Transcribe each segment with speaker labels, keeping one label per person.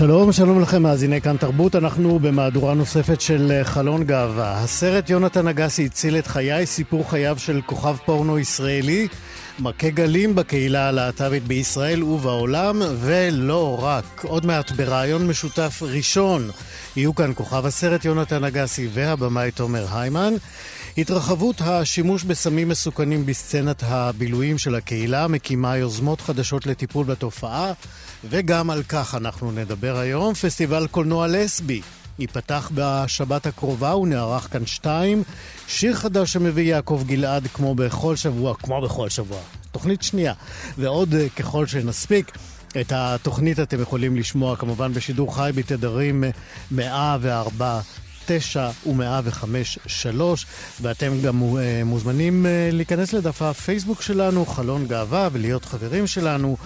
Speaker 1: שלום, שלום לכם מאזיני כאן תרבות, אנחנו במהדורה נוספת של אה, חלון גאווה. הסרט יונתן אגסי הציל את חיי, סיפור חייו של כוכב פורנו ישראלי, מכה גלים בקהילה הלהט"בית בישראל ובעולם, ולא רק. עוד מעט ברעיון משותף ראשון יהיו כאן כוכב הסרט יונתן אגסי והבמאי תומר היימן. התרחבות השימוש בסמים מסוכנים בסצנת הבילויים של הקהילה מקימה יוזמות חדשות לטיפול בתופעה, וגם על כך אנחנו נדבר היום. פסטיבל קולנוע לסבי ייפתח בשבת הקרובה, הוא נערך כאן שתיים. שיר חדש שמביא יעקב גלעד כמו בכל שבוע, כמו בכל שבוע. תוכנית שנייה, ועוד אה, ככל שנספיק. את התוכנית אתם יכולים לשמוע כמובן בשידור חי בתדרים 104 9 ו-105 3, ואתם גם אה, מוזמנים אה, להיכנס לדף הפייסבוק שלנו, חלון גאווה, ולהיות חברים שלנו.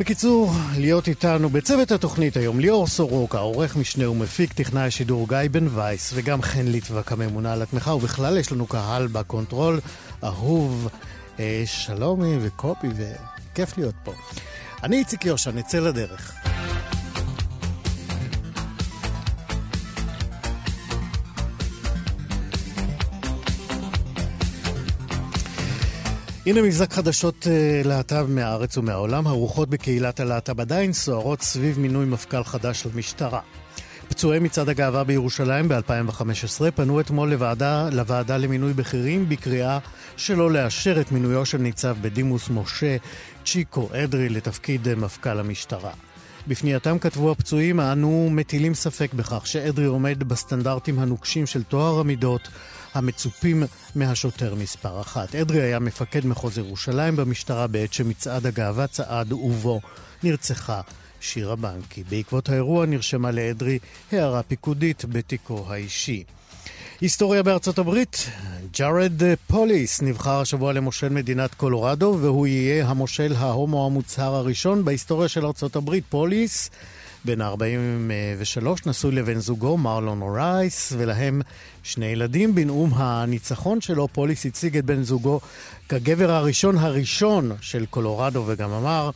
Speaker 1: בקיצור, להיות איתנו בצוות התוכנית היום, ליאור סורוקה, עורך משנה ומפיק, טכנאי השידור גיא בן וייס, וגם חן ליטבק הממונה על התמיכה, ובכלל יש לנו קהל בקונטרול, אהוב, אה, שלומי וקופי, וכיף להיות פה. אני איציק יושע, נצא לדרך. הנה מבזק חדשות uh, להט"ב מהארץ ומהעולם. הרוחות בקהילת הלהט"ב עדיין סוערות סביב מינוי מפכ"ל חדש למשטרה. פצועי מצעד הגאווה בירושלים ב-2015 פנו אתמול לוועדה, לוועדה למינוי בכירים בקריאה שלא לאשר את מינויו של ניצב בדימוס משה צ'יקו אדרי לתפקיד מפכ"ל המשטרה. בפנייתם כתבו הפצועים, אנו מטילים ספק בכך שאדרי עומד בסטנדרטים הנוקשים של טוהר המידות המצופים מהשוטר מספר אחת. אדרי היה מפקד מחוז ירושלים במשטרה בעת שמצעד הגאווה צעד ובו נרצחה שירה בנקי. בעקבות האירוע נרשמה לאדרי הערה פיקודית בתיקו האישי. היסטוריה בארצות הברית, ג'ארד פוליס נבחר השבוע למושל מדינת קולורדו והוא יהיה המושל ההומו המוצהר הראשון בהיסטוריה של ארצות הברית. פוליס בן 43, נשוי לבן זוגו מרלון רייס, ולהם שני ילדים. בנאום הניצחון שלו, פוליס הציג את בן זוגו כגבר הראשון הראשון של קולורדו, וגם אמר,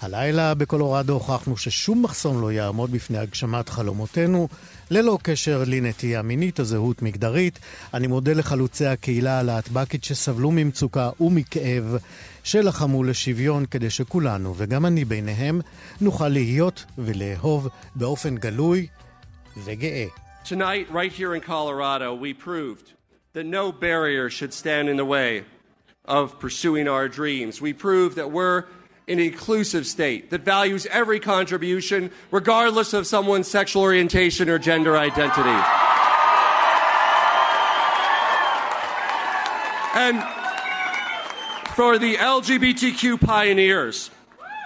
Speaker 1: הלילה בקולורדו הוכחנו ששום מחסום לא יעמוד בפני הגשמת חלומותינו, ללא קשר לנטייה מינית או זהות מגדרית. אני מודה לחלוצי הקהילה הלהטבקית שסבלו ממצוקה ומכאב, שלחמו לשוויון כדי שכולנו, וגם אני ביניהם, נוכל להיות ולאהוב באופן גלוי וגאה.
Speaker 2: Tonight, right here in Colorado, we proved that no barrier should stand in the way of pursuing our dreams. We proved that we're an inclusive state that values every contribution, regardless of someone's sexual orientation or gender identity. And for the LGBTQ pioneers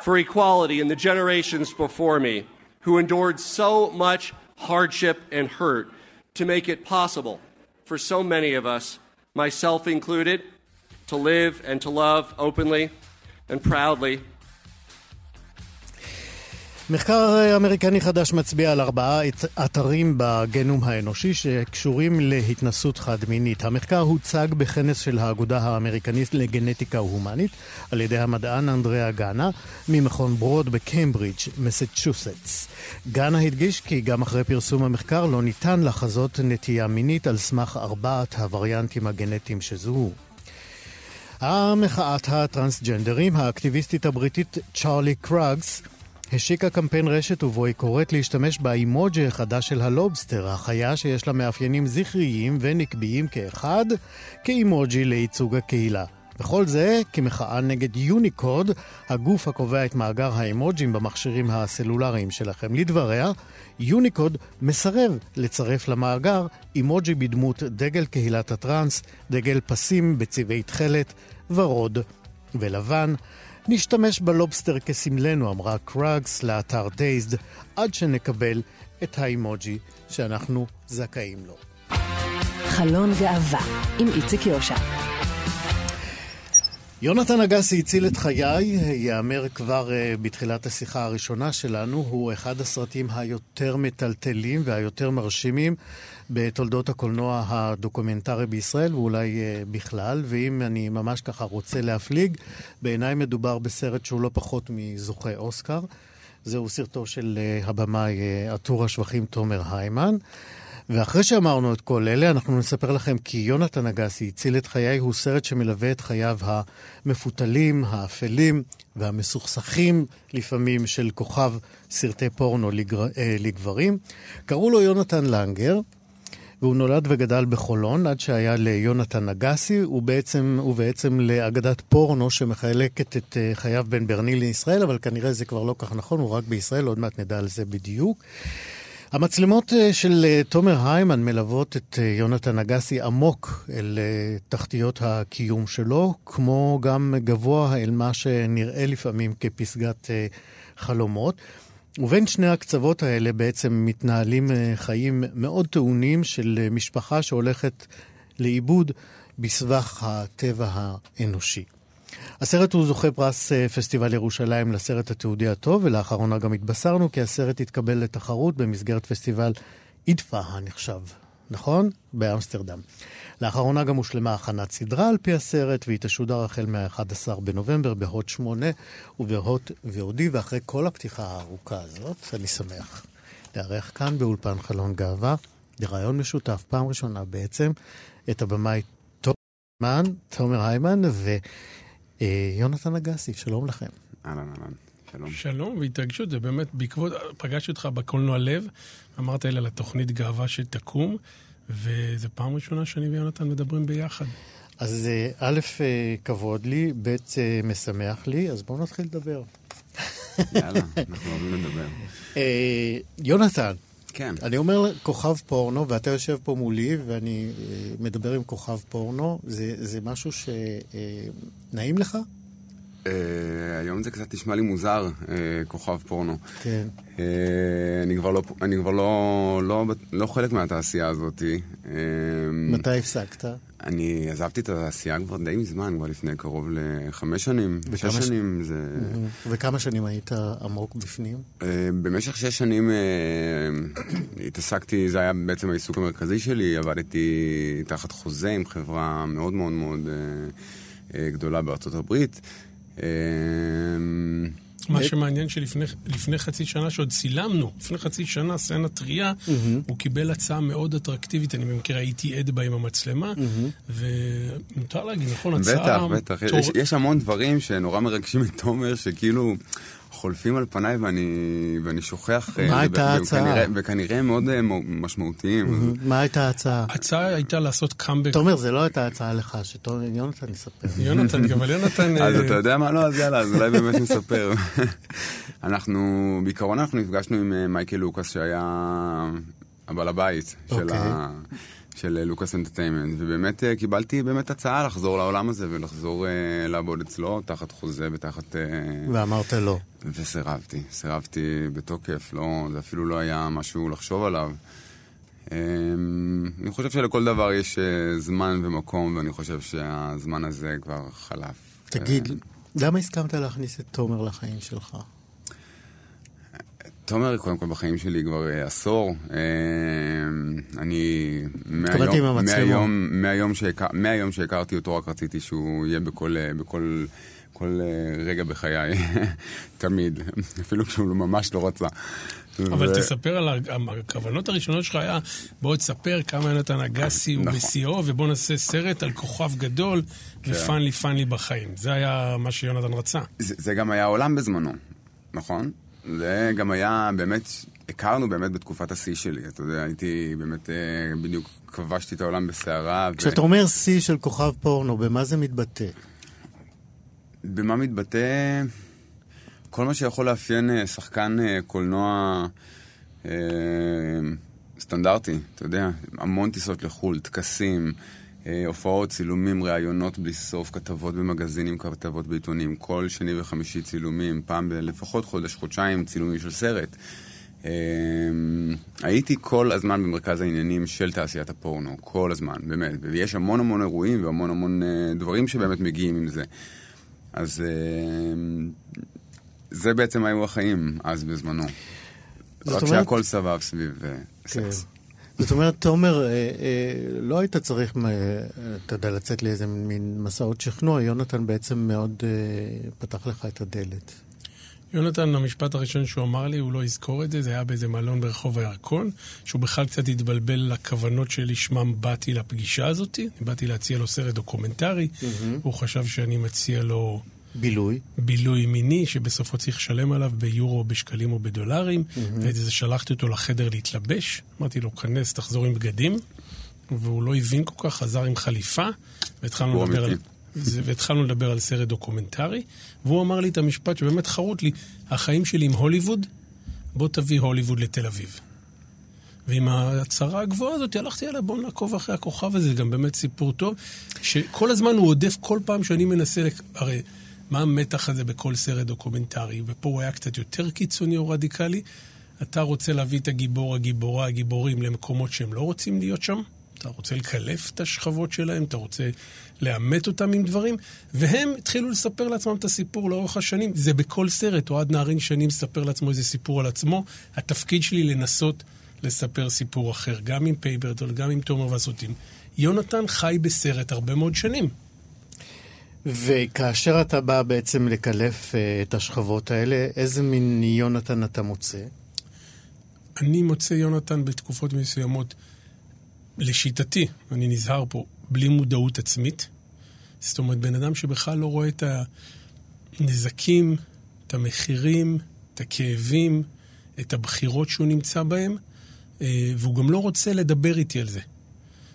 Speaker 2: for equality in the generations before me who endured so much hardship and hurt to make it possible for so many of us, myself included, to live and to love openly and proudly
Speaker 1: מחקר אמריקני חדש מצביע על ארבעה אתרים בגנום האנושי שקשורים להתנסות חד-מינית. המחקר הוצג בכנס של האגודה האמריקנית לגנטיקה הומנית על ידי המדען אנדריאה גאנה ממכון ברוד בקיימברידג', מסצ'וסטס. גאנה הדגיש כי גם אחרי פרסום המחקר לא ניתן לחזות נטייה מינית על סמך ארבעת הווריאנטים הגנטיים שזוהו. מחאת הטרנסג'נדרים, האקטיביסטית הבריטית צ'ארלי קראגס, השיקה קמפיין רשת ובו היא קוראת להשתמש באימוג'י החדש של הלובסטר, החיה שיש לה מאפיינים זכריים ונקביים כאחד, כאימוג'י לייצוג הקהילה. וכל זה כמחאה נגד יוניקוד, הגוף הקובע את מאגר האימוג'ים במכשירים הסלולריים שלכם. לדבריה, יוניקוד מסרב לצרף למאגר אימוג'י בדמות דגל קהילת הטראנס, דגל פסים בצבעי תכלת, ורוד ולבן. נשתמש בלובסטר כסמלנו, אמרה קראגס לאתר דייזד, עד שנקבל את האימוג'י שאנחנו זכאים לו.
Speaker 3: חלון גאווה עם איציק יושע.
Speaker 1: יונתן אגסי הציל את חיי, ייאמר כבר uh, בתחילת השיחה הראשונה שלנו, הוא אחד הסרטים היותר מטלטלים והיותר מרשימים בתולדות הקולנוע הדוקומנטרי בישראל, ואולי uh, בכלל, ואם אני ממש ככה רוצה להפליג, בעיניי מדובר בסרט שהוא לא פחות מזוכה אוסקר. זהו סרטו של uh, הבמאי uh, עטור השבחים תומר היימן. ואחרי שאמרנו את כל אלה, אנחנו נספר לכם כי יונתן אגסי הציל את חיי, הוא סרט שמלווה את חייו המפותלים, האפלים והמסוכסכים לפעמים של כוכב סרטי פורנו לגר... אה, לגברים. קראו לו יונתן לנגר, והוא נולד וגדל בחולון עד שהיה ליונתן אגסי, ובעצם, ובעצם לאגדת פורנו שמחלקת את אה, חייו בין ברני לישראל, אבל כנראה זה כבר לא כך נכון, הוא רק בישראל, עוד מעט נדע על זה בדיוק. המצלמות אה, של אה, תומר היימן מלוות את אה, יונתן אגסי עמוק אל תחתיות הקיום שלו, כמו גם גבוה אל מה שנראה לפעמים כפסגת חלומות. ובין שני הקצוות האלה בעצם מתנהלים חיים מאוד טעונים של משפחה שהולכת לאיבוד בסבך הטבע האנושי. הסרט הוא זוכה פרס אה, פסטיבל ירושלים לסרט התיעודי הטוב, ולאחרונה גם התבשרנו כי הסרט התקבל לתחרות במסגרת פסטיבל אידפה הנחשב, נכון? באמסטרדם. לאחרונה גם הושלמה הכנת סדרה על פי הסרט, והיא תשודר החל מה-11 בנובמבר בהוט 8 ובהוט ועודי, ואחרי כל הפתיחה הארוכה הזאת, אני שמח לארח כאן באולפן חלון גאווה, לרעיון משותף, פעם ראשונה בעצם, את הבמאי תומר היימן, ו... יונתן אגסי, שלום לכם.
Speaker 4: אהלן, אהלן. שלום.
Speaker 5: שלום והתרגשות, זה באמת בעקבות, פגשתי אותך בקולנוע לב, אמרת לי על התוכנית גאווה שתקום, וזו פעם ראשונה שאני ויונתן מדברים ביחד.
Speaker 1: אז אה, א', אה, כבוד לי, ב', משמח לי, אז בואו נתחיל לדבר.
Speaker 4: יאללה, אנחנו אוהבים לדבר.
Speaker 1: יונתן,
Speaker 4: כן.
Speaker 1: אני אומר כוכב פורנו, ואתה יושב פה מולי, ואני אה, מדבר עם כוכב פורנו, זה, זה משהו שנעים לך?
Speaker 4: Uh, היום זה קצת נשמע לי מוזר, uh, כוכב פורנו.
Speaker 1: כן.
Speaker 4: Uh, אני כבר, לא, אני כבר לא, לא, לא חלק מהתעשייה הזאת. Uh,
Speaker 1: מתי הפסקת?
Speaker 4: אני עזבתי את התעשייה כבר די מזמן, כבר לפני קרוב לחמש שנים, שש ש... שנים. זה...
Speaker 1: וכמה שנים היית עמוק בפנים?
Speaker 4: Uh, במשך שש שנים uh, התעסקתי, זה היה בעצם העיסוק המרכזי שלי, עבדתי תחת חוזה עם חברה מאוד מאוד מאוד uh, גדולה בארצות הברית. Uh,
Speaker 5: מה שמעניין שלפני חצי שנה שעוד צילמנו, לפני חצי שנה, סצנה טריה, הוא קיבל הצעה מאוד אטרקטיבית, אני במקרה הייתי עד בה עם המצלמה, ומותר להגיד, נכון,
Speaker 4: הצעה... בטח, בטח. יש המון דברים שנורא מרגשים את תומר, שכאילו... חולפים על פניי ואני, ואני שוכח...
Speaker 1: מה הייתה ההצעה?
Speaker 4: וכנראה מאוד אה, משמעותיים.
Speaker 1: מה הייתה ההצעה?
Speaker 5: ההצעה הייתה לעשות קאמבק.
Speaker 1: אתה אומר, זה לא הייתה הצעה לך, שיונתן יספר.
Speaker 5: יונתן, אבל יונתן...
Speaker 4: אז אתה יודע מה? לא, אז יאללה, אז אולי באמת נספר. אנחנו, בעיקרון אנחנו נפגשנו עם אה, מייקל לוקאס, שהיה הבעל הבית של
Speaker 1: אוקיי.
Speaker 4: ה... של לוקאס אנטרטיימנט, ובאמת אה, קיבלתי באמת הצעה לחזור לעולם הזה ולחזור uh, לעבוד אצלו תחת חוזה ותחת... Uh,
Speaker 1: ואמרת לא.
Speaker 4: וסירבתי, סירבתי בתוקף, לא, זה אפילו לא היה משהו לחשוב עליו. Um, אני חושב שלכל דבר יש uh, זמן ומקום, ואני חושב שהזמן הזה כבר חלף.
Speaker 1: תגיד, למה הסכמת להכניס את תומר לחיים שלך?
Speaker 4: תומר, קודם כל בחיים שלי כבר uh, עשור. Uh, אני
Speaker 1: מהיום,
Speaker 4: מהיום, מהיום, שהכר, מהיום שהכרתי אותו רק רציתי שהוא יהיה בכל, uh, בכל כל, uh, רגע בחיי, תמיד, אפילו כשהוא ממש לא רצה.
Speaker 5: אבל ו... תספר על הכוונות הראשונות שלך היה, בוא תספר כמה יונתן אגסי הוא נכון. בשיאו, ובוא נעשה סרט על כוכב גדול כן. ו fun לי fun לי בחיים. זה היה מה שיונתן רצה.
Speaker 4: זה, זה גם היה העולם בזמנו, נכון? זה גם היה באמת, הכרנו באמת בתקופת השיא שלי. אתה יודע, הייתי באמת, אה, בדיוק כבשתי את העולם בסערה.
Speaker 1: כשאתה ו... אומר שיא של כוכב פורנו, במה זה מתבטא?
Speaker 4: במה מתבטא? כל מה שיכול לאפיין אה, שחקן אה, קולנוע אה, סטנדרטי, אתה יודע, המון טיסות לחו"ל, טקסים. אה, הופעות, צילומים, ראיונות בלי סוף, כתבות במגזינים, כתבות בעיתונים, כל שני וחמישי צילומים, פעם בלפחות חודש, חודשיים צילומים של סרט. אמ, הייתי כל הזמן במרכז העניינים של תעשיית הפורנו, כל הזמן, באמת. ויש המון המון אירועים והמון המון אה, דברים שבאמת מגיעים עם זה. אז אמ, זה בעצם היו החיים אז בזמנו. רק אומרת... שהכל סובב סביב אה, כן. סקס.
Speaker 1: זאת אומרת, תומר, אה, אה, לא היית צריך, אתה יודע, לצאת לאיזה מין מסעות שכנוע, יונתן בעצם מאוד אה, פתח לך את הדלת.
Speaker 5: יונתן, המשפט הראשון שהוא אמר לי, הוא לא יזכור את זה, זה היה באיזה מלון ברחוב הירקון, שהוא בכלל קצת התבלבל לכוונות שלשמם באתי לפגישה הזאת. אני באתי להציע לו סרט דוקומנטרי, mm-hmm. הוא חשב שאני מציע לו...
Speaker 1: בילוי.
Speaker 5: בילוי מיני, שבסופו צריך לשלם עליו ביורו, בשקלים או בדולרים. Mm-hmm. ואת זה שלחתי אותו לחדר להתלבש. אמרתי לו, כנס, תחזור עם בגדים. והוא לא הבין כל כך, חזר עם חליפה, והתחלנו לדבר על... והתחלנו לדבר על סרט דוקומנטרי, והוא אמר לי את המשפט שבאמת חרוט לי, החיים שלי עם הוליווד, בוא תביא הוליווד לתל אביב. ועם ההצהרה הגבוהה הזאת, הלכתי עליה, בוא נעקוב אחרי הכוכב הזה, זה גם באמת סיפור טוב, שכל הזמן הוא הודף כל פעם שאני מנסה, הרי מה המתח הזה בכל סרט דוקומנטרי? ופה הוא היה קצת יותר קיצוני או רדיקלי. אתה רוצה להביא את הגיבור, הגיבורה, הגיבורים למקומות שהם לא רוצים להיות שם? אתה רוצה לקלף את השכבות שלהם? אתה רוצה לעמת אותם עם דברים? והם התחילו לספר לעצמם את הסיפור לאורך השנים. זה בכל סרט, אוהד נהרין שנים מספר לעצמו איזה סיפור על עצמו. התפקיד שלי לנסות לספר סיפור אחר, גם עם Paper Dolls, גם עם תומר והסרוטים. יונתן חי בסרט הרבה מאוד שנים.
Speaker 1: וכאשר אתה בא בעצם לקלף uh, את השכבות האלה, איזה מין יונתן אתה מוצא?
Speaker 5: אני מוצא יונתן בתקופות מסוימות, לשיטתי, אני נזהר פה, בלי מודעות עצמית. זאת אומרת, בן אדם שבכלל לא רואה את הנזקים, את המחירים, את הכאבים, את הבחירות שהוא נמצא בהם, אה, והוא גם לא רוצה לדבר איתי על זה.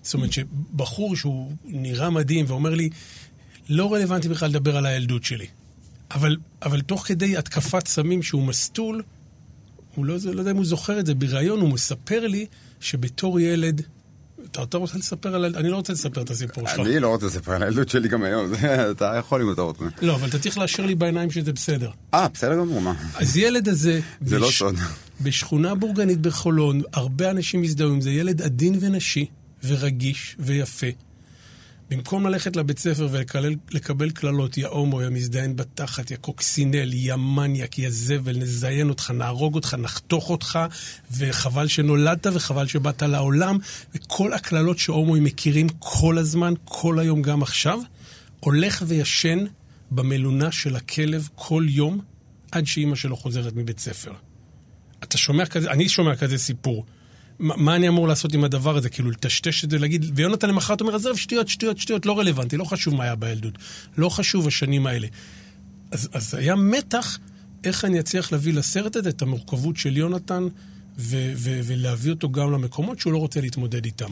Speaker 5: זאת אומרת שבחור שהוא נראה מדהים ואומר לי, לא רלוונטי בכלל לדבר על הילדות שלי. אבל, אבל תוך כדי התקפת סמים שהוא מסטול, הוא לא, לא יודע אם הוא זוכר את זה, בריאיון הוא מספר לי שבתור ילד, אתה, אתה רוצה לספר על... אני לא רוצה לספר את הסיפור שלך.
Speaker 4: אני לא רוצה לספר על הילדות שלי גם היום, אתה יכול אם אתה רוצה.
Speaker 5: לא, אבל אתה צריך להשאיר לי בעיניים שזה בסדר.
Speaker 4: אה, בסדר גמור, מה?
Speaker 5: אז ילד הזה...
Speaker 4: זה לא סוד.
Speaker 5: בשכונה בורגנית בחולון, הרבה אנשים מזדהו עם זה, ילד עדין ונשי, ורגיש, ויפה. במקום ללכת לבית ספר ולקבל קללות, יא הומו, יא מזדיין בתחת, יא קוקסינל, יא מניאק, יא זבל, נזיין אותך, נהרוג אותך, נחתוך אותך, וחבל שנולדת וחבל שבאת לעולם, וכל הקללות שהומואים מכירים כל הזמן, כל היום, גם עכשיו, הולך וישן במלונה של הכלב כל יום, עד שאימא שלו חוזרת מבית ספר. אתה שומע כזה, אני שומע כזה סיפור. מה אני אמור לעשות עם הדבר הזה? כאילו, לטשטש את זה, להגיד, ויונתן למחרת אומר, עזוב, שטויות, שטויות, שטויות, לא רלוונטי, לא חשוב מה היה בילדות. לא חשוב השנים האלה. אז, אז היה מתח איך אני אצליח להביא לסרט הזה את המורכבות של יונתן, ו- ו- ולהביא אותו גם למקומות שהוא לא רוצה להתמודד איתם.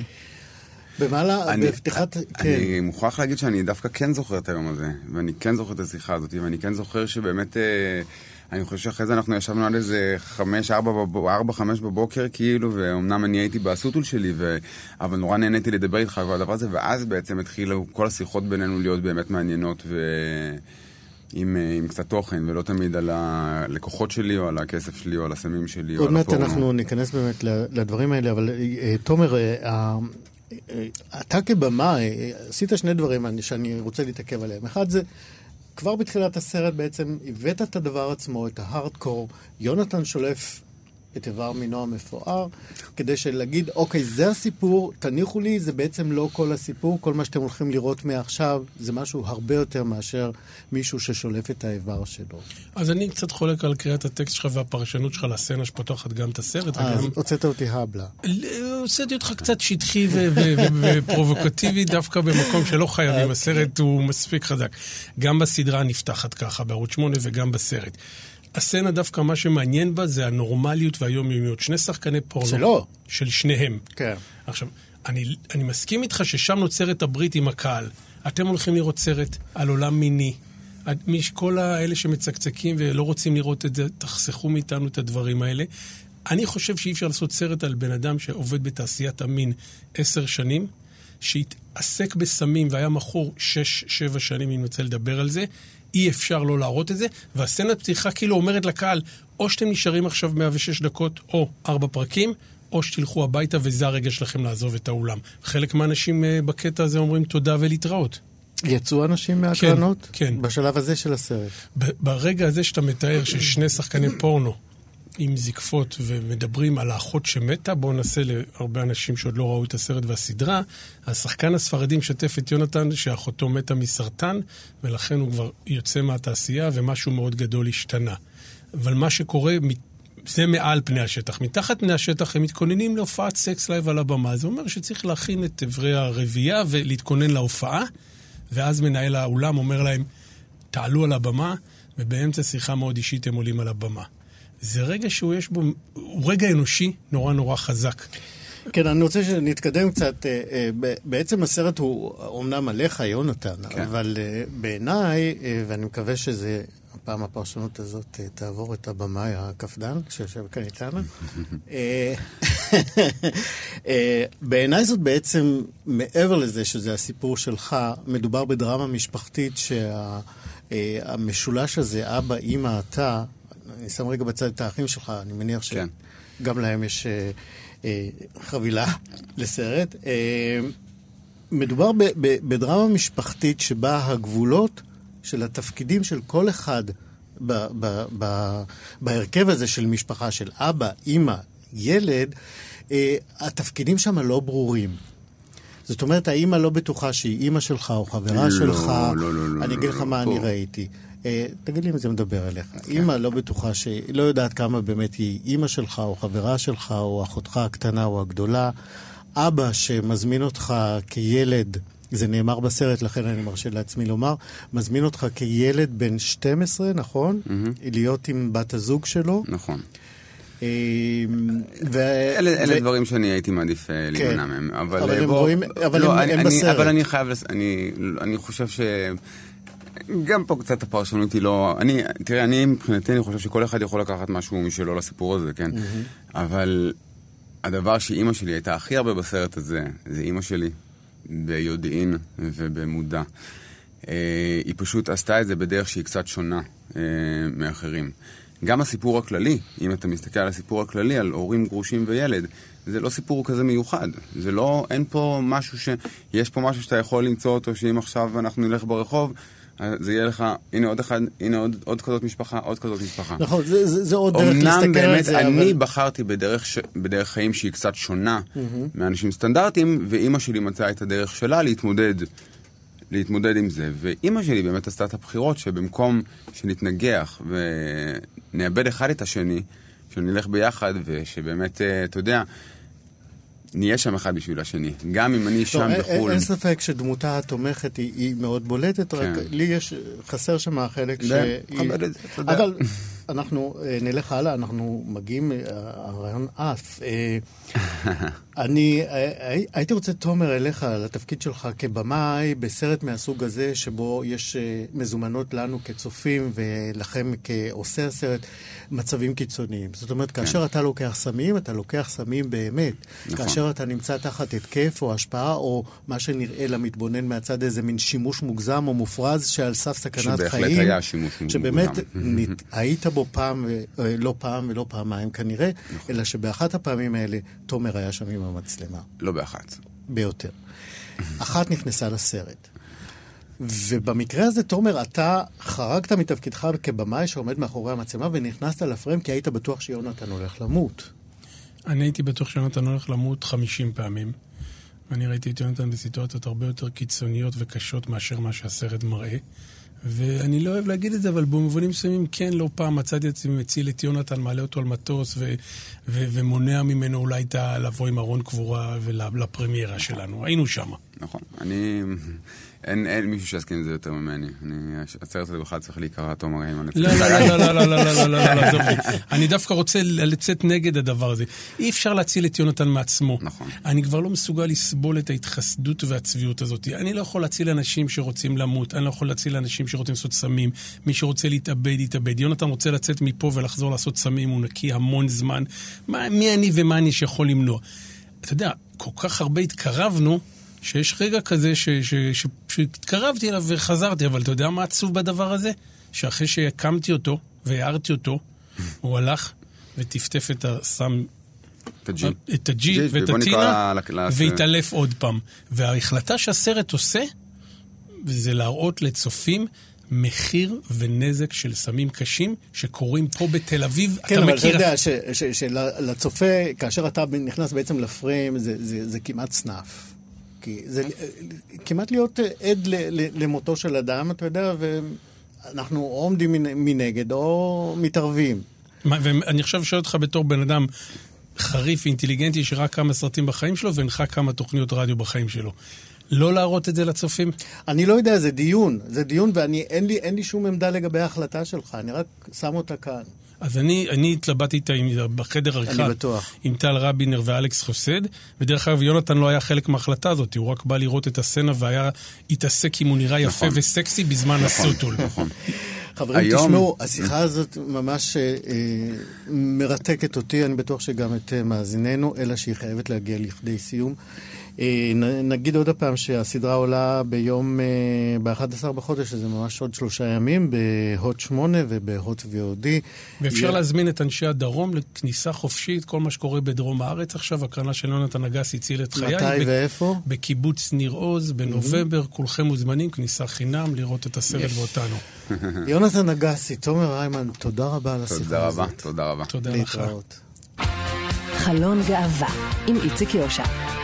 Speaker 1: במעלה, בפתיחת...
Speaker 4: כן. אני מוכרח להגיד שאני דווקא כן זוכר את היום הזה, ואני כן זוכר את השיחה הזאת, ואני כן זוכר שבאמת... אה, אני חושב שאחרי זה אנחנו ישבנו עד איזה חמש, ארבע, ארבע, חמש בבוקר, כאילו, ואומנם אני הייתי בסוטול שלי, ו... אבל נורא נהניתי לדבר איתך על הדבר הזה, ואז בעצם התחילו כל השיחות בינינו להיות באמת מעניינות, ו... עם, עם קצת תוכן, ולא תמיד על הלקוחות שלי, או על הכסף שלי, או על הסמים שלי, או
Speaker 1: על הפורנו. עוד מעט אנחנו ניכנס באמת לדברים האלה, אבל אה, תומר, אה, אה, אתה כבמה, עשית שני דברים שאני רוצה להתעכב עליהם. אחד זה... כבר בתחילת הסרט בעצם הבאת את הדבר עצמו, את ההארדקור. יונתן שולף את איבר מינו המפואר, כדי להגיד, אוקיי, זה הסיפור, תניחו לי, זה בעצם לא כל הסיפור, כל מה שאתם הולכים לראות מעכשיו זה משהו הרבה יותר מאשר מישהו ששולף את האיבר שלו.
Speaker 5: אז אני קצת חולק על קריאת הטקסט שלך והפרשנות שלך לסצנה שפותחת גם את הסרט.
Speaker 1: אז וגם... הוצאת אותי הבלה.
Speaker 5: הוצאתי אותך קצת שטחי ופרובוקטיבי, דווקא במקום שלא חייבים, אוקיי. הסרט הוא מספיק חזק. גם בסדרה נפתחת ככה, בערוץ 8 וגם בסרט. הסצנה דווקא, מה שמעניין בה זה הנורמליות והיומיומיות. שני שחקני פורנו.
Speaker 1: שלו.
Speaker 5: של שניהם.
Speaker 1: כן.
Speaker 5: עכשיו, אני, אני מסכים איתך ששם נוצרת הברית עם הקהל. אתם הולכים לראות סרט על עולם מיני. כל האלה שמצקצקים ולא רוצים לראות את זה, תחסכו מאיתנו את הדברים האלה. אני חושב שאי אפשר לעשות סרט על בן אדם שעובד בתעשיית המין עשר שנים, שהתעסק בסמים והיה מכור 6-7 שנים, אם נרצה לדבר על זה, אי אפשר לא להראות את זה, והסצנת פתיחה כאילו אומרת לקהל, או שאתם נשארים עכשיו 106 דקות, או 4 פרקים, או שתלכו הביתה וזה הרגע שלכם לעזוב את האולם. חלק מהאנשים אה, בקטע הזה אומרים תודה ולהתראות.
Speaker 1: יצאו אנשים מהקרנות?
Speaker 5: כן, כן.
Speaker 1: בשלב הזה של הסרט.
Speaker 5: ברגע הזה שאתה מתאר ששני שחקני פורנו עם זקפות ומדברים על האחות שמתה, בואו נעשה להרבה אנשים שעוד לא ראו את הסרט והסדרה, השחקן הספרדי משתף את יונתן שאחותו מתה מסרטן, ולכן הוא כבר יוצא מהתעשייה ומשהו מאוד גדול השתנה. אבל מה שקורה, זה מעל פני השטח. מתחת פני השטח הם מתכוננים להופעת סקס live על הבמה. זה אומר שצריך להכין את אברי הרבייה ולהתכונן להופעה, ואז מנהל האולם אומר להם, תעלו על הבמה, ובאמצע שיחה מאוד אישית הם עולים על הבמה. זה רגע שהוא יש בו, הוא רגע אנושי נורא נורא חזק.
Speaker 1: כן, אני רוצה שנתקדם קצת. אה, אה, בעצם הסרט הוא אומנם עליך, יונתן, כן. אבל אה, בעיניי, ואני מקווה שזה, הפעם הפרשנות הזאת תעבור את הבמאי הקפדן, שיושב כאן איתנו. בעיניי זאת בעצם, מעבר לזה שזה הסיפור שלך, מדובר בדרמה משפחתית שהמשולש הזה, אבא, אימא, אתה, אני שם רגע בצד את האחים שלך, אני מניח שגם כן. להם יש אה, אה, חבילה לסרט. אה, מדובר ב, ב, בדרמה משפחתית שבה הגבולות של התפקידים של כל אחד ב, ב, ב, בהרכב הזה של משפחה, של אבא, אימא, ילד, אה, התפקידים שם לא ברורים. זאת אומרת, האימא לא בטוחה שהיא אימא שלך או חברה
Speaker 4: לא,
Speaker 1: שלך.
Speaker 4: לא, לא, לא.
Speaker 1: אני אגיד לך
Speaker 4: לא,
Speaker 1: מה
Speaker 4: פה.
Speaker 1: אני ראיתי. אה, תגיד לי אם זה מדבר אליך. כן. אימא לא בטוחה, שהיא לא יודעת כמה באמת היא אימא שלך, או חברה שלך, או אחותך הקטנה או הגדולה. אבא שמזמין אותך כילד, זה נאמר בסרט, לכן אני מרשה לעצמי לומר, מזמין אותך כילד בן 12, נכון? Mm-hmm. להיות עם בת הזוג שלו.
Speaker 4: נכון.
Speaker 1: אה,
Speaker 4: ו... אלה, אלה ו... דברים שאני הייתי מעדיף כן. להימנע מהם.
Speaker 1: אבל, אבל הם בוא... רואים, אבל
Speaker 4: לא,
Speaker 1: הם,
Speaker 4: אני,
Speaker 1: הם
Speaker 4: אני,
Speaker 1: בסרט.
Speaker 4: אבל אני חייב, לס... אני, אני חושב ש... גם פה קצת הפרשנות היא לא... אני, תראה, אני מבחינתי, אני חושב שכל אחד יכול לקחת משהו משלו לסיפור הזה, כן? Mm-hmm. אבל הדבר שאימא שלי הייתה הכי הרבה בסרט הזה, זה אימא שלי, ביודעין ובמודע. אה, היא פשוט עשתה את זה בדרך שהיא קצת שונה אה, מאחרים. גם הסיפור הכללי, אם אתה מסתכל על הסיפור הכללי, על הורים גרושים וילד, זה לא סיפור כזה מיוחד. זה לא, אין פה משהו ש... יש פה משהו שאתה יכול למצוא אותו, שאם עכשיו אנחנו נלך ברחוב, זה יהיה לך, הנה עוד אחד, הנה עוד, עוד כזאת משפחה, עוד כזאת משפחה.
Speaker 1: נכון, זה, זה, זה עוד דרך להסתכל על זה.
Speaker 4: אמנם באמת, אני אבל... בחרתי בדרך, ש... בדרך חיים שהיא קצת שונה mm-hmm. מאנשים סטנדרטיים, ואימא שלי מצאה את הדרך שלה להתמודד, להתמודד עם זה. ואימא שלי באמת עשתה את הבחירות שבמקום שנתנגח ונאבד אחד את השני, שנלך ביחד, ושבאמת, אתה יודע, נהיה שם אחד בשביל השני. גם אם אני שם
Speaker 1: לא,
Speaker 4: בחו"ל.
Speaker 1: אין ספק שדמותה התומכת היא, היא מאוד בולטת, כן. רק לי יש, חסר שם החלק ש...
Speaker 4: אתה יודע.
Speaker 1: אבל אנחנו נלך הלאה, אנחנו מגיעים, הרעיון עף. אני הייתי רוצה, תומר, אליך, לתפקיד שלך כבמאי בסרט מהסוג הזה, שבו יש מזומנות לנו כצופים ולכם כעושי הסרט, מצבים קיצוניים. זאת אומרת, כאשר כן. אתה לוקח סמים, אתה לוקח סמים באמת. נכון. כאשר אתה נמצא תחת התקף או השפעה, או מה שנראה למתבונן מהצד איזה מין שימוש מוגזם או מופרז שעל סף סכנת
Speaker 4: שבהחלט
Speaker 1: חיים.
Speaker 4: שבהחלט היה שימוש מוגזם.
Speaker 1: שבאמת נת... היית בו פעם, לא פעם ולא פעמיים כנראה, נכון. אלא שבאחת הפעמים האלה תומר היה שם עם המצלמה.
Speaker 4: לא באחת.
Speaker 1: ביותר. אחת נכנסה לסרט. ובמקרה הזה, תומר, אתה חרגת מתפקידך כבמאי שעומד מאחורי המצלמה ונכנסת לפריים כי היית בטוח שיונתן הולך למות.
Speaker 5: אני הייתי בטוח שיונתן הולך למות 50 פעמים. ואני ראיתי את יונתן בסיטואציות הרבה יותר קיצוניות וקשות מאשר מה שהסרט מראה. ואני לא אוהב להגיד את זה, אבל במובנים מסוימים כן, לא פעם מצאתי את עצמי מציל את יונתן, מעלה אותו על מטוס ו- ו- ומונע ממנו אולי לבוא עם ארון קבורה ולפרמיירה שלנו. היינו שם.
Speaker 4: נכון. אני... אין, אין מישהו שיסכים עם זה יותר ממני. אני, הסרט הזה בכלל צריך להיקרא תומר ריימן.
Speaker 5: לא, לא, לא, לא, לא, לא, לא, לא, לא, עזוב לי. אני דווקא רוצה לצאת נגד הדבר הזה. אי אפשר להציל את יונתן מעצמו.
Speaker 4: נכון.
Speaker 5: אני כבר לא מסוגל לסבול את ההתחסדות והצביעות הזאת. אני לא יכול להציל אנשים שרוצים למות, אני לא יכול להציל אנשים שרוצים לעשות סמים. מי שרוצה להתאבד, יתאבד. יונתן רוצה לצאת מפה ולחזור לעשות סמים, הוא נקי המון זמן. מה, מי אני ומה אני שיכול למנוע? אתה יודע, כל כך הרבה התקרבנו, שיש רגע כזה שהתקרבתי אליו וחזרתי, אבל אתה יודע מה עצוב בדבר הזה? שאחרי שהקמתי אותו והערתי אותו, הוא הלך וטפטף את הסם את הג'י ואת הטינה, והתעלף עוד פעם. וההחלטה שהסרט עושה, זה להראות לצופים מחיר ונזק של סמים קשים שקורים פה בתל אביב.
Speaker 1: כן, אבל אתה יודע שלצופה, כאשר אתה נכנס בעצם לפריים, זה, זה, זה כמעט סנאף. כי זה כמעט להיות עד למותו של אדם, אתה יודע, ואנחנו או עומדים מנגד או מתערבים.
Speaker 5: ואני עכשיו שואל אותך בתור בן אדם חריף, אינטליגנטי, שראה כמה סרטים בחיים שלו והנחה כמה תוכניות רדיו בחיים שלו. לא להראות את זה לצופים?
Speaker 1: אני לא יודע, זה דיון. זה דיון, ואין לי, לי שום עמדה לגבי ההחלטה שלך, אני רק שם אותה כאן.
Speaker 5: אז אני, אני התלבטתי איתה בחדר עריכה עם טל רבינר ואלכס חוסד, ודרך אגב, יונתן לא היה חלק מההחלטה הזאת, הוא רק בא לראות את הסצנה והיה התעסק אם הוא נראה יפה נכון. וסקסי בזמן נכון, הסוטול. נכון.
Speaker 1: חברים, היום... תשמעו, השיחה הזאת ממש אה, מרתקת אותי, אני בטוח שגם את אה, מאזיננו, אלא שהיא חייבת להגיע לכדי סיום. אה, נגיד עוד פעם שהסדרה עולה ביום, אה, ב-11 בחודש, שזה ממש עוד שלושה ימים, בהוט 8 ובהוט VOD.
Speaker 5: ואפשר להזמין את אנשי הדרום לכניסה חופשית, כל מה שקורה בדרום הארץ עכשיו. הקרנה של יונתן אגס הציל את חיי.
Speaker 1: מתי ואיפה?
Speaker 5: בקיבוץ ניר עוז, בנובמבר. כולכם מוזמנים, כניסה חינם, לראות את הסרט ואותנו.
Speaker 1: יונתן אגסי, תומר ריימן, תודה רבה על השיחה
Speaker 4: הזאת. תודה רבה, תודה
Speaker 5: רבה. תודה לך.
Speaker 3: חלון גאווה, עם איציק יושע.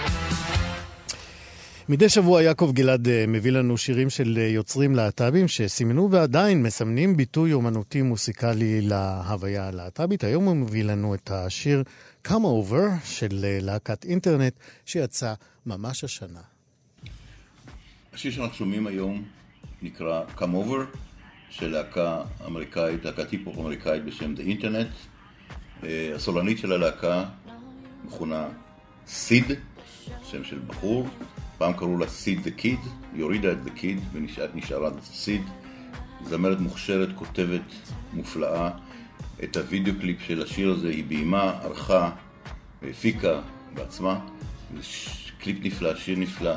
Speaker 1: מדי שבוע יעקב גלעד אה, מביא לנו שירים של אה, יוצרים להט"בים שסימנו ועדיין מסמנים ביטוי אומנותי מוסיקלי להוויה הלהט"בית. היום הוא מביא לנו את השיר Come Over של אה, להקת אינטרנט שיצא ממש השנה.
Speaker 6: השיר שאנחנו שומעים היום נקרא Come Over של להקה אמריקאית, להקת היפ-הופ אמריקאית בשם The Internet. הסולנית של הלהקה מכונה סיד, שם של בחור. פעם קראו לה סיד דה קיד, היא הורידה את דה קיד ונשארה סיד. זמרת מוכשרת, כותבת מופלאה. את הוידאו קליפ של השיר הזה היא ביימה, ערכה, הפיקה בעצמה. קליפ נפלא, שיר נפלא,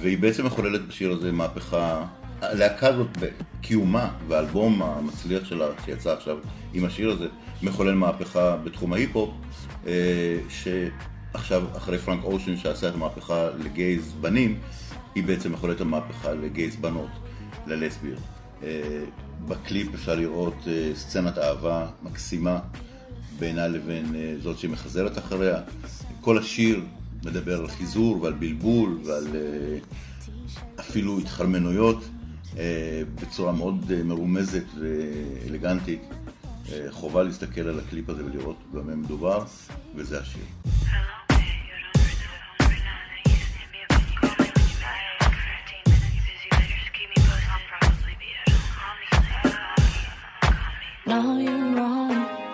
Speaker 6: והיא בעצם מחוללת בשיר הזה מהפכה. הלהקה הזאת בקיומה, והאלבום המצליח שלה שיצא עכשיו עם השיר הזה, מחולל מהפכה בתחום ההיפ-הופ, אה, עכשיו, אחרי פרנק אושן שעשה את המהפכה ל gays בנים, היא בעצם מחוללת המהפכה ל gays בנות, ללסביות. אה, בקליפ אפשר לראות אה, סצנת אהבה מקסימה בינה לבין אה, זאת שמחזרת אחריה. כל השיר מדבר על חיזור ועל בלבול ועל אפילו התחרמנויות בצורה מאוד מרומזת ואלגנטית. חובה להסתכל על הקליפ הזה ולראות במה מדובר, וזה השיר. Know you're wrong.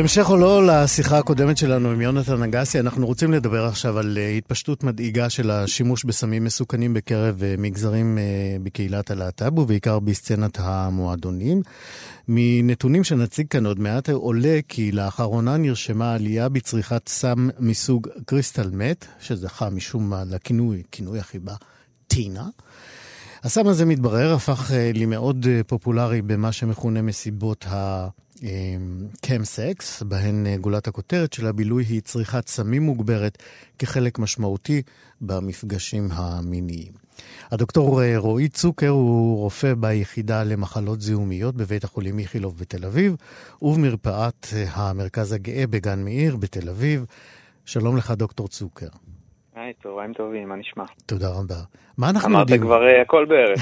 Speaker 1: בהמשך או לא לשיחה הקודמת שלנו עם יונתן אגסי, אנחנו רוצים לדבר עכשיו על אה, התפשטות מדאיגה של השימוש בסמים מסוכנים בקרב אה, מגזרים אה, בקהילת הלהט"ב, ובעיקר בסצנת המועדונים. מנתונים שנציג כאן עוד מעט עולה כי לאחרונה נרשמה עלייה בצריכת סם מסוג קריסטל מת, שזכה משום מה לכינוי, כינוי החיבה, טינה. הסם הזה מתברר, הפך למאוד פופולרי במה שמכונה מסיבות ה... קמסקס, בהן גולת הכותרת של הבילוי היא צריכת סמים מוגברת כחלק משמעותי במפגשים המיניים. הדוקטור רועי צוקר הוא רופא ביחידה למחלות זיהומיות בבית החולים איכילוב בתל אביב, ובמרפאת המרכז הגאה בגן מאיר בתל אביב. שלום לך, דוקטור צוקר.
Speaker 7: היי, צהריים טובים, מה נשמע?
Speaker 1: תודה רבה. מה אנחנו אמרת יודעים...
Speaker 7: אמרת כבר uh, הכל בערך.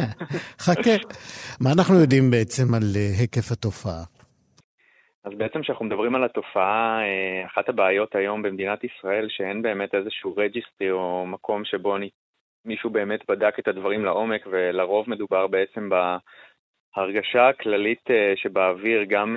Speaker 1: חכה. מה אנחנו יודעים בעצם על uh, היקף התופעה?
Speaker 7: אז בעצם כשאנחנו מדברים על התופעה, uh, אחת הבעיות היום במדינת ישראל, שאין באמת איזשהו registry או מקום שבו אני, מישהו באמת בדק את הדברים לעומק, ולרוב מדובר בעצם בהרגשה הכללית שבאוויר, גם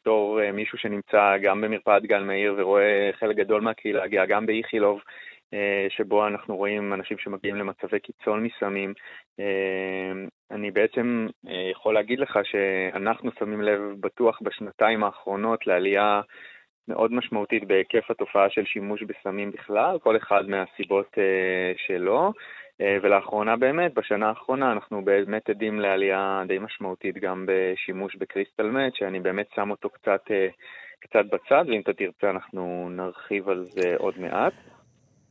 Speaker 7: בתור uh, מישהו שנמצא גם במרפאת גן מאיר ורואה חלק גדול מהקהילה הגאה, גם באיכילוב, uh, שבו אנחנו רואים אנשים שמגיעים למצבי קיצון מסמים. Uh, אני בעצם יכול להגיד לך שאנחנו שמים לב בטוח בשנתיים האחרונות לעלייה מאוד משמעותית בהיקף התופעה של שימוש בסמים בכלל, כל אחד מהסיבות שלו. אה, ולאחרונה באמת, בשנה האחרונה, אנחנו באמת עדים לעלייה די משמעותית גם בשימוש בקריסטל מת, שאני באמת שם אותו קצת, אה, קצת בצד, ואם אתה תרצה אנחנו נרחיב על זה עוד מעט.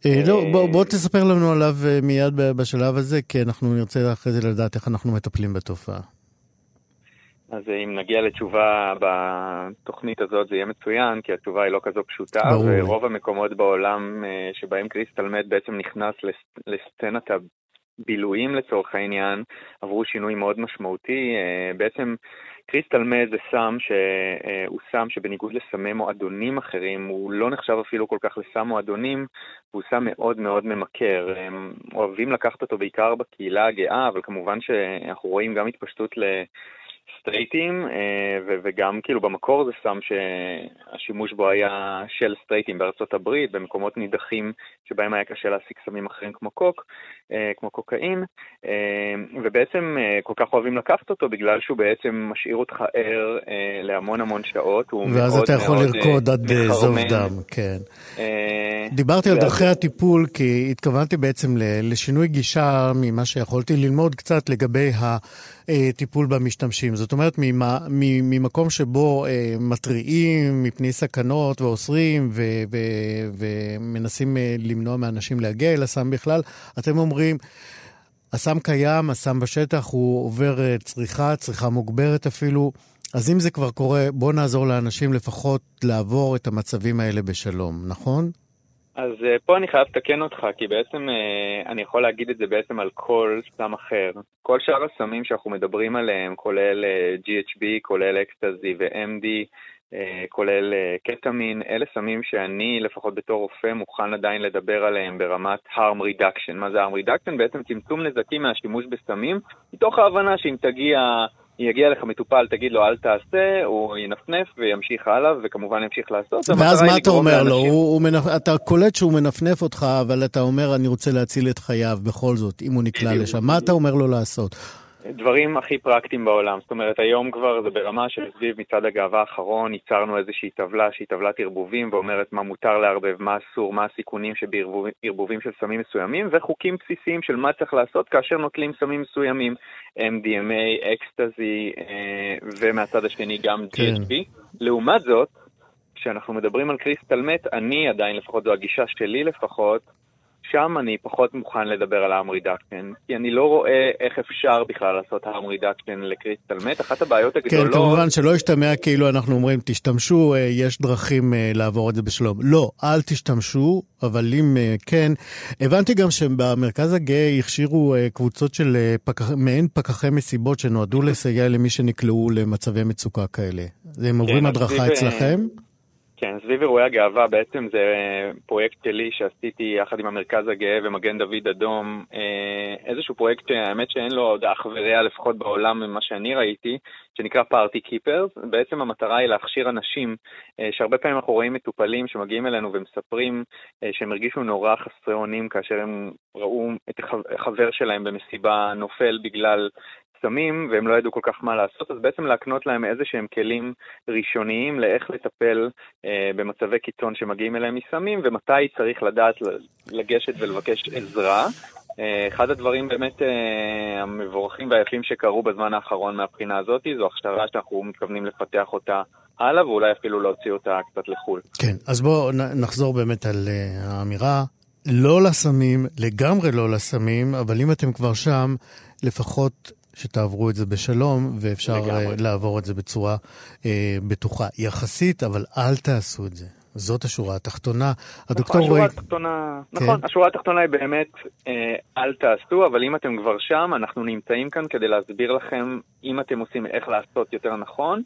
Speaker 1: אה, לא, בוא, בוא תספר לנו עליו מיד בשלב הזה, כי אנחנו נרצה אחרי זה לדעת איך אנחנו מטפלים בתופעה.
Speaker 7: אז אם נגיע לתשובה בתוכנית הזאת זה יהיה מצוין, כי התשובה היא לא כזו פשוטה, ברור. ורוב המקומות בעולם שבהם קריסטל מת בעצם נכנס לסצנת הבילויים לצורך העניין, עברו שינוי מאוד משמעותי. בעצם קריסטל מת זה סם שהוא סם שבניגוד לסמי מועדונים אחרים, הוא לא נחשב אפילו כל כך לסם מועדונים, הוא סם מאוד מאוד ממכר. הם אוהבים לקחת אותו בעיקר בקהילה הגאה, אבל כמובן שאנחנו רואים גם התפשטות ל... סטרייטים, אה, וגם כאילו במקור זה סם שהשימוש בו היה של סטרייטים בארצות הברית, במקומות נידחים שבהם היה קשה להשיג סמים אחרים כמו קוק, אה, כמו קוקאין, אה, ובעצם כל כך אוהבים לקחת אותו בגלל שהוא בעצם משאיר אותך ער להמון המון שעות.
Speaker 1: ואז אתה יכול לרקוד עד זוב דם, כן. דיברתי על דרכי הטיפול כי התכוונתי בעצם לשינוי גישה ממה שיכולתי ללמוד קצת לגבי ה... טיפול במשתמשים. זאת אומרת, ממקום שבו אה, מתריעים מפני סכנות ואוסרים ו, ו, ומנסים אה, למנוע מאנשים להגיע אל הסם בכלל, אתם אומרים, הסם קיים, הסם בשטח, הוא עובר אה, צריכה, צריכה מוגברת אפילו. אז אם זה כבר קורה, בוא נעזור לאנשים לפחות לעבור את המצבים האלה בשלום, נכון?
Speaker 7: אז uh, פה אני חייב לתקן אותך, כי בעצם uh, אני יכול להגיד את זה בעצם על כל סם אחר. כל שאר הסמים שאנחנו מדברים עליהם, כולל אה, GHB, כולל אקסטזי ו-MD, כולל קטמין, אלה סמים שאני, לפחות בתור רופא, מוכן עדיין לדבר עליהם ברמת harm reduction. מה זה harm reduction? בעצם צמצום נזקים מהשימוש בסמים, מתוך ההבנה שאם תגיע... יגיע אליך מטופל, תגיד לו אל תעשה, הוא ינפנף וימשיך הלאה, וכמובן ימשיך לעשות.
Speaker 1: ואז מה אתה אומר לו? הוא, הוא מנפ... אתה קולט שהוא מנפנף אותך, אבל אתה אומר, אני רוצה להציל את חייו בכל זאת, אם הוא נקלע לשם. מה אתה אומר לו לעשות?
Speaker 7: דברים הכי פרקטיים בעולם. זאת אומרת, היום כבר זה ברמה של סביב מצעד הגאווה האחרון, ייצרנו איזושהי טבלה שהיא טבלת ערבובים ואומרת מה מותר לערבב, מה אסור, מה הסיכונים שבערבובים של סמים מסוימים, וחוקים בסיסיים של מה צריך לעשות כאשר נוטלים סמים מסוימים, MDMA, אקסטזי, אה, ומהצד השני גם כן. GHB. לעומת זאת, כשאנחנו מדברים על קריסטל מת, אני עדיין, לפחות זו הגישה שלי לפחות, שם אני פחות מוכן לדבר על הארם רידקשן, כי אני לא רואה איך אפשר בכלל לעשות הארם רידקשן לקריסטל מת. אחת הבעיות הגדולות...
Speaker 1: כן, כמובן שלא ישתמע כאילו אנחנו אומרים, תשתמשו, אה, יש דרכים אה, לעבור את זה בשלום. לא, אל תשתמשו, אבל אם אה, כן, הבנתי גם שבמרכז הגאה הכשירו קבוצות של פקח, מעין פקחי מסיבות שנועדו לסייע למי שנקלעו למצבי מצוקה כאלה. הם עוברים כן, הדרכה אצלכם?
Speaker 7: כן, סביב אירועי הגאווה בעצם זה אה, פרויקט שלי שעשיתי יחד עם המרכז הגאה ומגן דוד אדום, אה, איזשהו פרויקט שהאמת שאין לו עוד אח ורע לפחות בעולם ממה שאני ראיתי, שנקרא פארטי קיפרס. בעצם המטרה היא להכשיר אנשים אה, שהרבה פעמים אנחנו רואים מטופלים שמגיעים אלינו ומספרים שהם הרגישו נורא חסרי אונים כאשר הם ראו את החבר שלהם במסיבה נופל בגלל סמים והם לא ידעו כל כך מה לעשות, אז בעצם להקנות להם איזה שהם כלים ראשוניים לאיך לטפל אה, במצבי קיצון שמגיעים אליהם מסמים ומתי צריך לדעת לגשת ולבקש עזרה. אחד הדברים באמת המבורכים והיפים שקרו בזמן האחרון מהבחינה הזאת, זו הכשרה שאנחנו מתכוונים לפתח אותה הלאה, ואולי אפילו להוציא אותה קצת לחו"ל.
Speaker 1: כן, אז בואו נחזור באמת על האמירה, לא לסמים, לגמרי לא לסמים, אבל אם אתם כבר שם, לפחות שתעברו את זה בשלום, ואפשר לגמרי. לעבור את זה בצורה אה, בטוחה. יחסית, אבל אל תעשו את זה. זאת השורה התחתונה.
Speaker 7: הדוקטור נכון, רועי... התחתונה, כן. נכון, השורה התחתונה היא באמת, אה, אל תעשו, אבל אם אתם כבר שם, אנחנו נמצאים כאן כדי להסביר לכם, אם אתם עושים איך לעשות יותר נכון.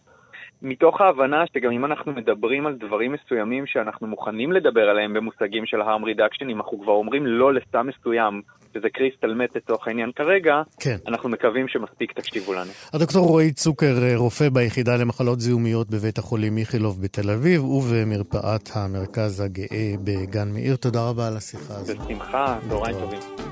Speaker 7: מתוך ההבנה שגם אם אנחנו מדברים על דברים מסוימים שאנחנו מוכנים לדבר עליהם במושגים של harm reduction, אם אנחנו כבר אומרים לא לסם מסוים, שזה קריסטל מת לצורך העניין כרגע, כן. אנחנו מקווים שמספיק תקשיבו לנו.
Speaker 1: הדוקטור רועי צוקר, רופא ביחידה למחלות זיהומיות בבית החולים איכילוב בתל אביב ובמרפאת המרכז הגאה בגן מאיר, תודה רבה על השיחה הזאת.
Speaker 7: בשמחה, צהריים טובים.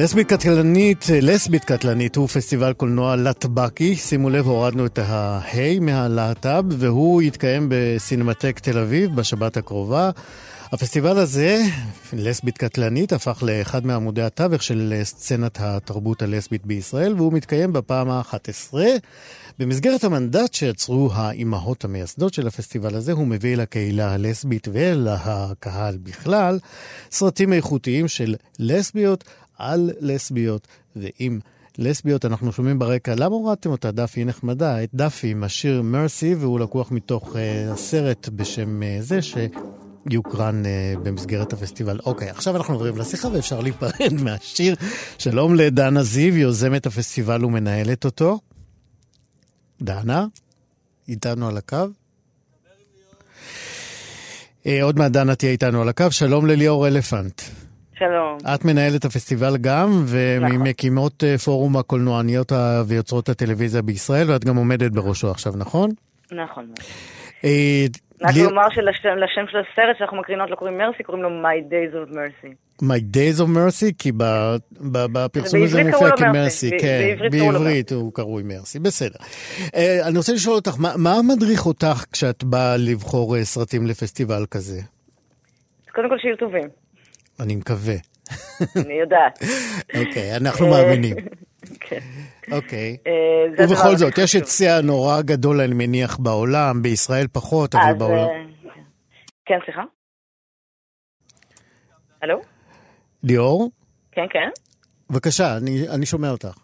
Speaker 1: לסבית קטלנית, לסבית קטלנית הוא פסטיבל קולנוע לטבקי, שימו לב, הורדנו את ה-ה' מהלהט"ב, והוא יתקיים בסינמטק תל אביב בשבת הקרובה. הפסטיבל הזה, לסבית קטלנית, הפך לאחד מעמודי התווך של סצנת התרבות הלסבית בישראל, והוא מתקיים בפעם ה-11. במסגרת המנדט שיצרו האימהות המייסדות של הפסטיבל הזה, הוא מביא לקהילה הלסבית ולקהל בכלל סרטים איכותיים של לסביות, על לסביות ועם לסביות. אנחנו שומעים ברקע, למה הורדתם אותה? דפי נחמדה. את דפי עם השיר מרסי, והוא לקוח מתוך uh, הסרט בשם uh, זה, שיוקרן uh, במסגרת הפסטיבל. אוקיי, עכשיו אנחנו עוברים לשיחה ואפשר להיפרד מהשיר. שלום לדנה זיו, יוזמת הפסטיבל ומנהלת אותו. דנה, איתנו על הקו? עוד מעט דנה תהיה איתנו על הקו. שלום לליאור אלפנט.
Speaker 8: שלום.
Speaker 1: את מנהלת הפסטיבל גם, וממקימות נכון. אה, פורום הקולנועניות ויוצרות הטלוויזיה בישראל, ואת גם עומדת בראשו עכשיו, נכון?
Speaker 8: נכון. אה, רק לומר שלשם של הסרט שאנחנו מקרינות לא קוראים מרסי, קוראים לו My Days of Mercy.
Speaker 1: My Days of Mercy, כי בפרסום הזה מופיע כמרסי, כן, בעברית הוא קרוי מרסי, בסדר. אה, אני רוצה לשאול אותך, מה מדריך אותך כשאת באה לבחור סרטים לפסטיבל כזה?
Speaker 8: קודם כל שיהיו טובים.
Speaker 1: אני מקווה.
Speaker 8: אני יודעת.
Speaker 1: אוקיי, אנחנו מאמינים. כן. אוקיי. אה, ובכל זאת, יש היצע נורא גדול, אני מניח, בעולם, בישראל פחות, אבל בעולם... אה,
Speaker 8: כן, סליחה? הלו?
Speaker 1: ליאור?
Speaker 8: כן, כן.
Speaker 1: בבקשה, אני שומע אותך.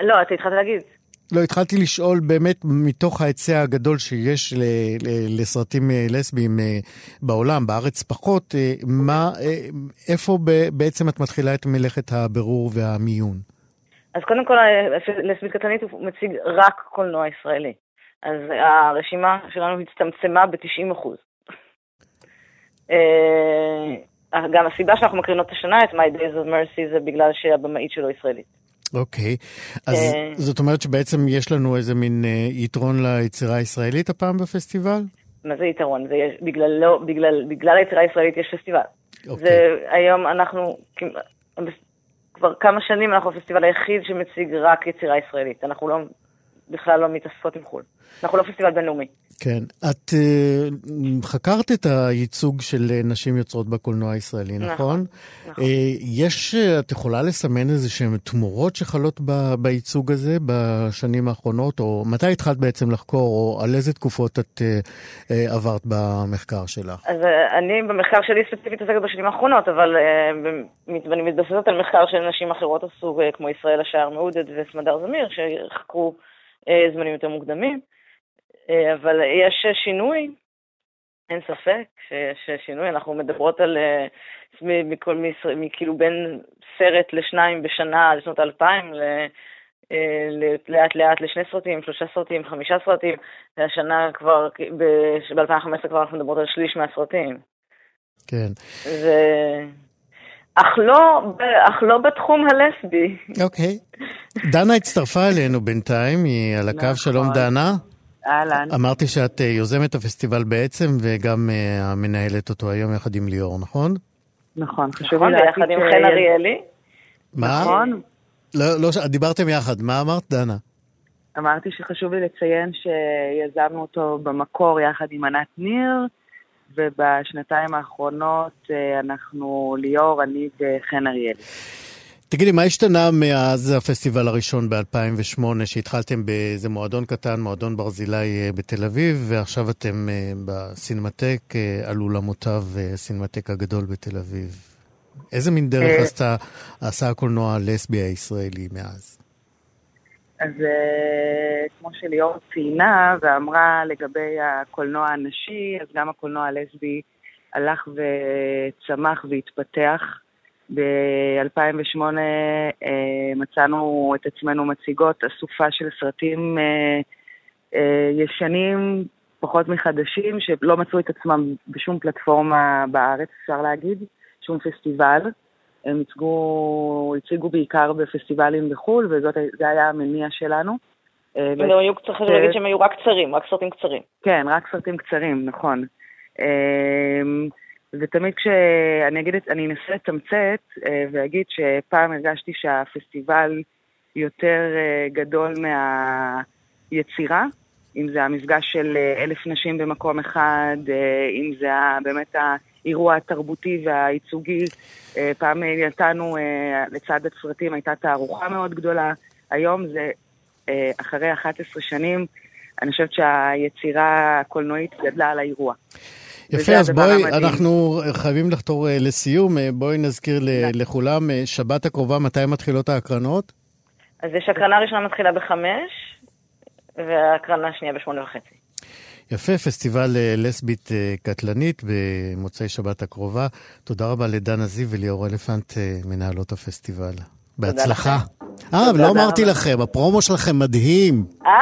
Speaker 8: לא, אתה התחלת להגיד.
Speaker 1: לא, התחלתי לשאול באמת מתוך ההיצע הגדול שיש ל, ל, לסרטים אה, לסביים אה, בעולם, בארץ פחות, אה, מה, איפה בעצם את מתחילה את מלאכת הבירור והמיון?
Speaker 8: אז קודם כל, לסבית קטנית הוא מציג רק קולנוע ישראלי. אז הרשימה שלנו הצטמצמה ב-90 אחוז. גם הסיבה שאנחנו מקרינות השנה את My Days of Mercy זה בגלל שהבמאית שלו ישראלית.
Speaker 1: אוקיי, אז אה, זאת אומרת שבעצם יש לנו איזה מין אה, יתרון ליצירה הישראלית הפעם בפסטיבל?
Speaker 8: מה זה יתרון? זה יש, בגלל, לא, בגלל, בגלל היצירה הישראלית יש פסטיבל. אוקיי. זה היום אנחנו, כבר כמה שנים אנחנו הפסטיבל היחיד שמציג רק יצירה ישראלית. אנחנו לא, בכלל לא מתעסקות עם חו"ל. אנחנו לא פסטיבל בינלאומי.
Speaker 1: כן. את uh, חקרת את הייצוג של נשים יוצרות בקולנוע הישראלי, נכון? נכון. נכון. Uh, יש, את יכולה לסמן איזה שהן תמורות שחלות ב, בייצוג הזה בשנים האחרונות, או מתי התחלת בעצם לחקור, או על איזה תקופות את uh, uh, עברת במחקר שלך?
Speaker 8: אז uh, אני במחקר שלי ספציפית עוסקת בשנים האחרונות, אבל uh, אני מתבססת על מחקר של נשים אחרות עשו, uh, כמו ישראל השער מעודד וסמדר זמיר, שחקרו זמנים יותר מוקדמים. אה, אבל יש שינוי, אין ספק שיש שינוי, אנחנו מדברות על אה, מכל כאילו בין סרט לשניים בשנה עד שנות האלפיים, אה, לאט לאט לשני סרטים, שלושה סרטים, חמישה סרטים, והשנה כבר, ב-2015 כבר אנחנו מדברות על שליש מהסרטים.
Speaker 1: כן.
Speaker 8: ו... אך לא, אך לא בתחום הלסבי.
Speaker 1: אוקיי. דנה הצטרפה אלינו בינתיים, היא על הקו. נכון. שלום דנה.
Speaker 9: אהלן.
Speaker 1: אמרתי שאת אה, יוזמת הפסטיבל בעצם, וגם uh, המנהלת אותו היום יחד עם ליאור, נכון?
Speaker 9: נכון, חשוב לי
Speaker 8: נכון,
Speaker 9: להגיד
Speaker 8: ביחד עם
Speaker 9: ש-
Speaker 8: חן אריאלי.
Speaker 1: מה?
Speaker 9: נכון,
Speaker 1: לא, לא, ש- דיברתם יחד, מה אמרת, דנה?
Speaker 9: אמרתי שחשוב לי לציין שיזמנו אותו במקור יחד עם ענת ניר, ובשנתיים האחרונות אה, אנחנו ליאור, אני וחן אריאלי.
Speaker 1: תגידי, מה השתנה מאז הפסטיבל הראשון ב-2008, שהתחלתם באיזה מועדון קטן, מועדון ברזילי אה, בתל אביב, ועכשיו אתם אה, בסינמטק, על אולמותיו, הסינמטק הגדול בתל אביב. איזה מין דרך עשתה, עשה הקולנוע הלסבי הישראלי מאז?
Speaker 9: אז אה, כמו שליאור ציינה ואמרה לגבי הקולנוע הנשי, אז גם הקולנוע הלסבי הלך וצמח והתפתח. ב-2008 אה, מצאנו את עצמנו מציגות אסופה של סרטים אה, ישנים, פחות מחדשים, שלא מצאו את עצמם בשום פלטפורמה בארץ, אפשר להגיד, שום פסטיבל. הם ייצגו, הציגו בעיקר בפסטיבלים בחו"ל, וזה היה המניע שלנו. אה,
Speaker 8: הם היו, צריך להגיד שהם היו רק קצרים, רק סרטים קצרים.
Speaker 9: כן, רק סרטים קצרים, נכון. אמ, ותמיד כשאני אגיד, אני אנסה לתמצת אה, ואגיד שפעם הרגשתי שהפסטיבל יותר אה, גדול מהיצירה, אם זה המפגש של אלף נשים במקום אחד, אם זה ה- באמת האירוע התרבותי והייצוגי. אה, פעם נתנו, אה, לצד הסרטים הייתה תערוכה מאוד גדולה. היום זה אה, אחרי 11 שנים, אני חושבת שהיצירה הקולנועית גדלה על האירוע.
Speaker 1: יפה, אז בואי,
Speaker 9: המדהים.
Speaker 1: אנחנו חייבים לחתור אה, לסיום. אה, בואי נזכיר ל- לכולם, אה, שבת הקרובה, מתי מתחילות ההקרנות?
Speaker 8: אז יש הקרנה ראשונה מתחילה בחמש, והקרנה שנייה בשמונה וחצי.
Speaker 1: יפה, פסטיבל אה, לסבית אה, קטלנית במוצאי שבת הקרובה. תודה רבה לדנה זיו וליאור אלפנט, אה, מנהלות הפסטיבל. בהצלחה. אה,
Speaker 8: תודה
Speaker 1: ולא אמרתי. לכם, הפרומו שלכם מדהים.
Speaker 8: אה,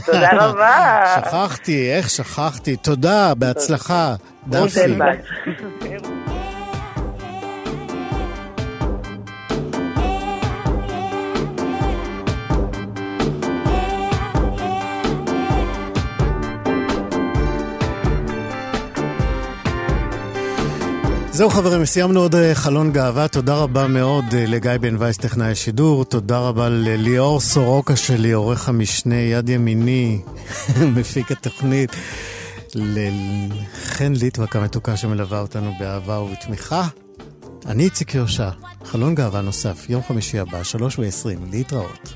Speaker 8: תודה רבה.
Speaker 1: שכחתי, איך שכחתי. תודה, בהצלחה. דפי. זהו חברים, סיימנו עוד אה, חלון גאווה. תודה רבה מאוד אה, לגיא בן וייס, טכנאי השידור. תודה רבה לליאור סורוקה שלי, עורך המשנה, יד ימיני, מפיק התוכנית. לחן ליטבק המתוקה שמלווה אותנו באהבה ובתמיכה. אני איציק יושע, חלון גאווה נוסף, יום חמישי הבא, שלוש ועשרים, להתראות.